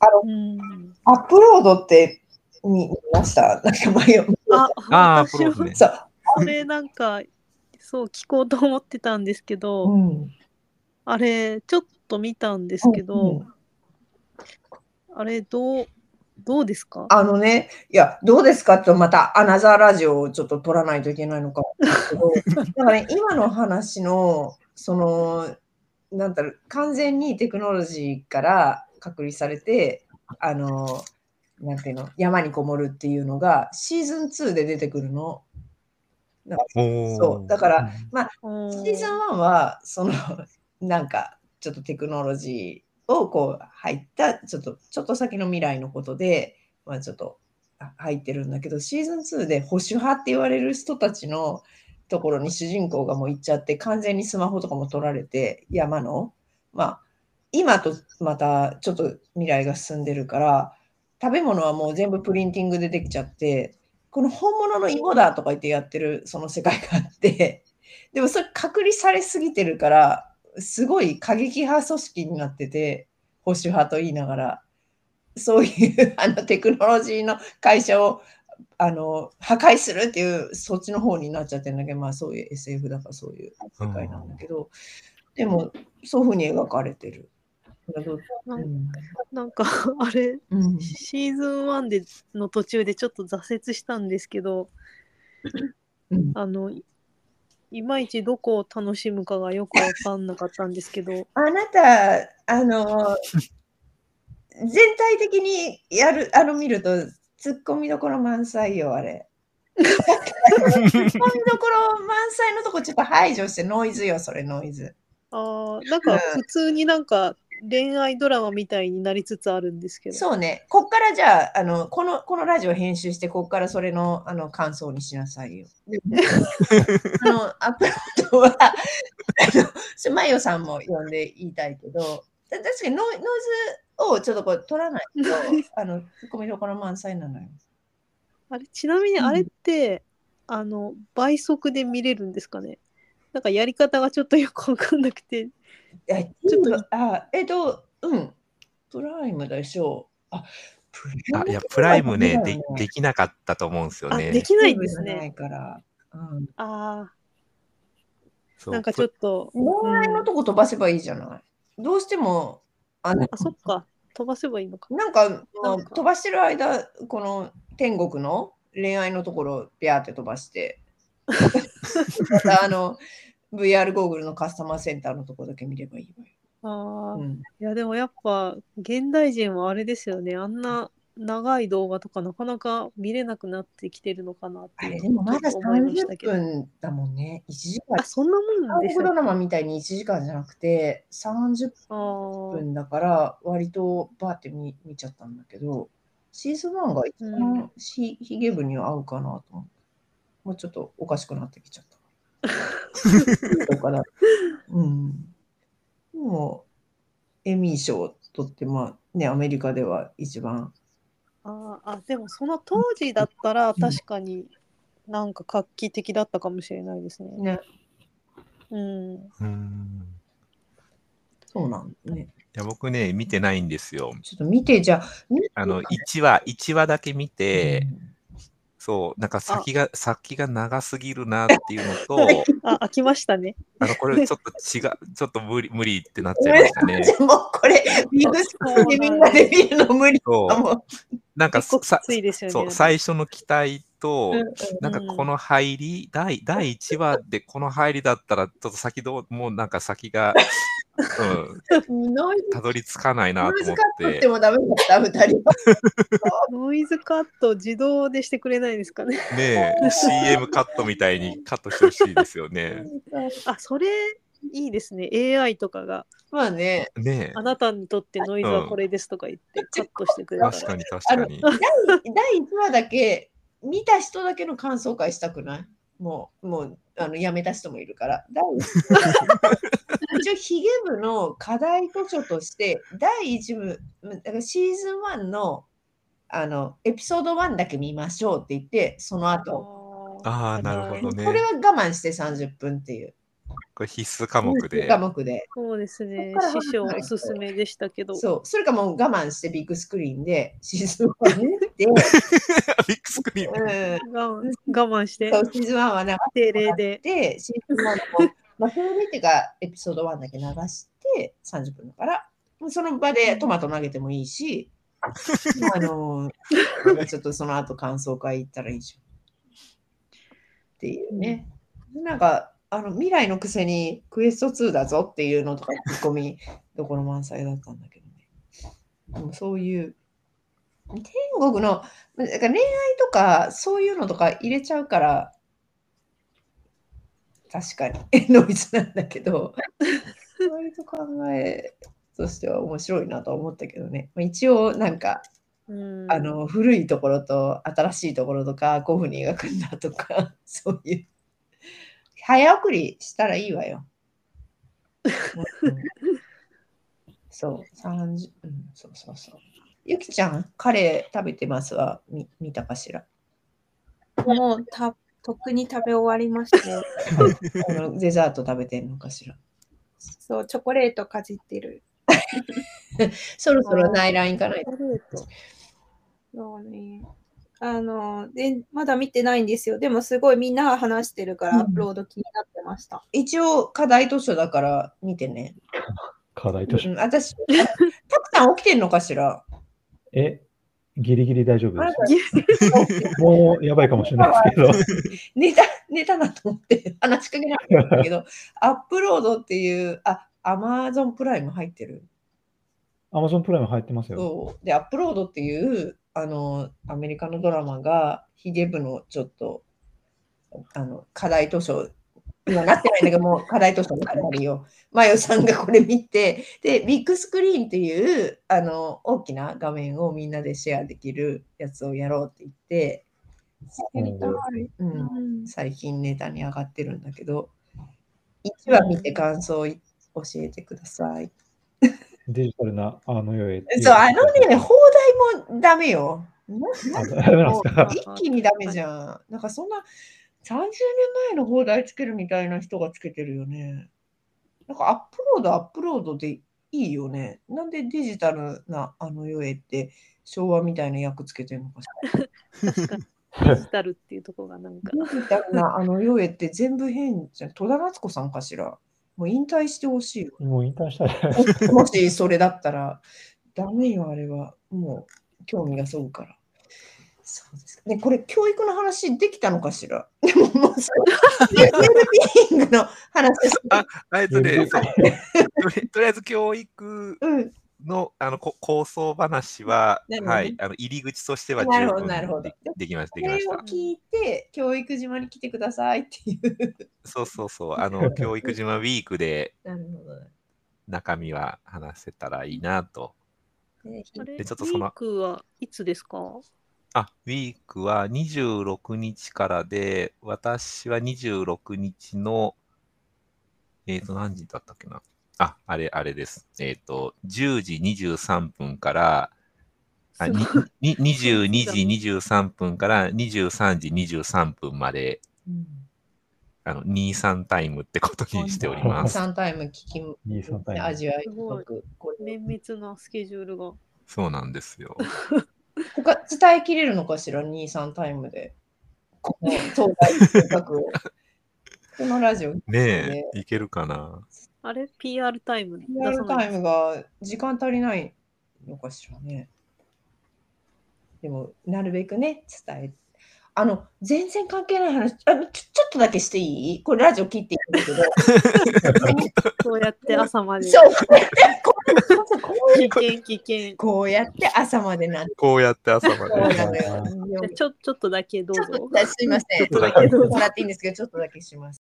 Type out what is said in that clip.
あの、うん。アップロードって見ました？なんか前を。あ、ああ、私もね。そう。あれなんか、そう聞こうと思ってたんですけど、うん。あれちょっと見たんですけど、うんあれどう、どうですか？あのね、いや、どうですかってまたアナザーラジオをちょっと取らないといけないのか だからね、今の話の、その、なんだろう、完全にテクノロジーから隔離されて、あの、なんていうの、山にこもるっていうのが、シーズン2で出てくるの。そう。だから、うん。シーズン1は、その、なんか、ちょっとテクノロジーをこう入った、ちょっと、ちょっと先の未来のことで、まあちょっとあ入ってるんだけど、シーズン2で保守派って言われる人たちのところに主人公がもう行っちゃって、完全にスマホとかも取られて、山の、まあ、今とまたちょっと未来が進んでるから、食べ物はもう全部プリンティングでできちゃって、この本物の芋だとか言ってやってるその世界があって、でもそれ隔離されすぎてるから、すごい過激派組織になってて、保守派と言いながら、そういうあのテクノロジーの会社をあの破壊するっていう、そっちの方になっちゃってるんだけど、まあそういう SF だからそういう世界なんだけど、でもそういうふうに描かれてる。なうん。か あれうん。シーズン1での途中でちょっと挫折したんですけどうん。あのいいまいちどこを楽しむかがよくわかんなかったんですけど。あなた、あの、全体的にやる、あの見ると、ツッコミどころ満載よ、あれ。ツッコミどころ満載のとこちょっと排除してノイズよ、それノイズ。あーなんか普通になんか恋愛ドラマみたいになりつつあるんですけどそうね、こっからじゃあ、あのこのこのラジオ編集して、こっからそれのあの感想にしなさいよ。で あのアップロードは、あのマヨさんも呼んで言いたいけど、た確かにノイノイズをちょっとこう取らないと、あのツッコミどころ満載なのよ。あれちなみにあれって、あの倍速で見れるんですかね？なんかやり方がちょっとよくわかんなくて。えちょっとあ、えっと、うん、プライムでしょう。あ、プあいや、プライムね、ででできなかったと思うんですよあね。できないんですね。ないから。うん、ああなんかちょっと、恋愛のとこ飛ばせばいいじゃない？どうしても、あのあそっか。飛ばせばいいのか。なんかなんか。飛ばしてる間、この天国の恋愛のところをビャーって飛ばして、またあの VR ゴーグルのカスタマーセンターのところだけ見ればいいわよ。ああ、いうん、やでもやっぱ現代人はあれですよね。あんな長い動画とかなかなか見れなくなってきてるのかなってあれでもまだちょっと思いました30けど。分だもんね。1時間。あ。そんなもん韓国ドでしたっけラマみたいに1時間じゃなくて30あー。分だから割とバーって見見ちゃったんだけどシーズン1が一うん。番ひヒゲ部には合うかなと思ってもうちょっとおかしくなってきちゃった。だから、うん。もうエミー賞を取って、まあね、アメリカでは一番。あーあでもその当時だったら確かになんか画期的だったかもしれないですね。ね、うん。うんそうなんだね。いや僕ね、見てないんですよ。ちょっと見て、じゃあ、あの、1話、一話だけ見て、うんそう、なんか先が、先が長すぎるなっていうのと、あ飽きましたね。あの、これちょっと違う、ちょっと無理、無理ってなっちゃいましたね。もうこれ、ビッグスクリーンでみんなで見るの無理そかも。う、なんかさついですよね。そう、最初の期待と、うんなんかこの入り、第第1話でこの入りだったら、ちょっと先どう、もうなんか先が、うん、ノイズたどり着かないなと思っノイズカットってて、もダメだった、二人は。ノイズカット自動でしてくれないですかね。ねえ、CM カットみたいにカットしてほしいですよね。あそれいいですね。AI とかがまあね、ねあなたにとってノイズはこれですとか言ってカットしてくれえ、たら。確かに確かに。第第1話だけ、見た人だけの感想会したくない？もう、もう、あの、やめた人もいるから。第一 応、ヒゲ部の課題図書として、第1部、だからシーズン1の、あの、エピソード1だけ見ましょうって言って、その後、ああ、なるほどねこ。れは我慢して30分っていう。これ必須科目で。科目で。そうですね。師匠おすすめでしたけど。そう。それかもう我慢してビッグスクリーンで シーズン1見て、ビッグスクリーンで。うん。我慢我慢してそう、シーズン1は流定例で。して、シーズン1の、まあ、それ見てがエピソード1だけ流して30分だから、その場でトマト投げてもいいし、あの、ちょっとその後感想会行ったらいいじゃん。っていうね。なんか、あの未来のくせにクエスト2だぞっていうのとか、ツッコミどころ満載だったんだけどね。でもそういう、天国の、だから恋愛とかそういうのとか入れちゃうから、確かにノイズなんだけど、割と考えとしては面白いなとは思ったけどね。まあ一応なんか、うんあの古いところと新しいところとか、こういうふうに描くんだとか、そういう。早送りしたらいいわよ。うんそう、30、うん、そうそうそう。ゆきちゃん、カレー食べてますわ？み見たかしら？もうたとっくに食べ終わりまして、あ のデザート食べてんのかしら？そう、チョコレートかじってる。そろそろ内覧行かないと。そうね。あの、で、まだ見てないんですよ。でもすごいみんなが話してるから、うんアップロード気になってました。一応、課題図書だから見てね。課題図書？う。ん、私、あたくさん起きてんのかしら？え、ギリギリ大丈夫です。もうやばいかもしれないですけど。寝た、寝たなと思って話しかけなかったんだけど、アップロードっていう、あ、アマゾンプライム入ってる？Amazon プライム入ってますよ。で、アップロードっていう、あの、アメリカのドラマが、ヒゲ部のちょっと、あの、課題図書、今なってないんだけど、もう課題図書になるよ。マヨさんがこれ見て、で、ビッグスクリーンっていう、あの、大きな画面をみんなでシェアできるやつをやろうって言って、うん最近ネタに上がってるんだけど、1話見て感想を教えてください。デジタルなあの世へ。そう、あのね、放題もダメよ。一気にダメじゃん。なんかそんな30年前の放題つけるみたいな人がつけてるよね。なんかアップロード、アップロードでいいよね。なんでデジタルなあの世へって昭和みたいな役つけてるのかしら。確かにデジタルっていうところがなんか。デジタルなあの世へって全部変じゃん。戸田夏子さんかしら。もう引退してほしいよ。もう引退した。もしそれだったら、ダメよ、あれは。もう、興味がそぐから。そうですか。ね、これ、教育の話できたのかしら？でも、もう、そう、ウェルビーイングの話ああえっととり とりあえず教育うん、のあのこ構想話は、はい、あの入り口としてはなるほど十分なるほどでできました。これを。聞いて、教育島に来てくださいっていう。そうそうそう。あの、教育島ウィークで なるほど。中身は話せたらいいなと。でちょっとそのウィークはいつですか？あ、ウィークは26日からで、私は26日の、えっ、と、何時だったっけな？あ、あれ、あれです。えっ、と、10時23分から、あにに22時23分から23時23分まで、うんあの、23タイムってことにしております。3タイム聞き、23タイム味わい綿密なスケジュールが。そうなんですよ。他伝えきれるのかしら、2、3タイムで。この東大計画を。このラジオ、ねえ、いけるかな？あれ ?PR タイムリアルタイムが時間足りないのかしらね。でも、なるべくね、伝えあの、全然関係ない話、あのちょちょっとだけしていい？これラジオ切っていくんだけど。そうやって朝まで。そう、こうやってこう危険危険。こうやって朝までなって。こうやって朝まで。ちょちょっとだけどうぞ。すいません。ちょっとだけどうぞもらっていいんですけど、ちょっとだけします。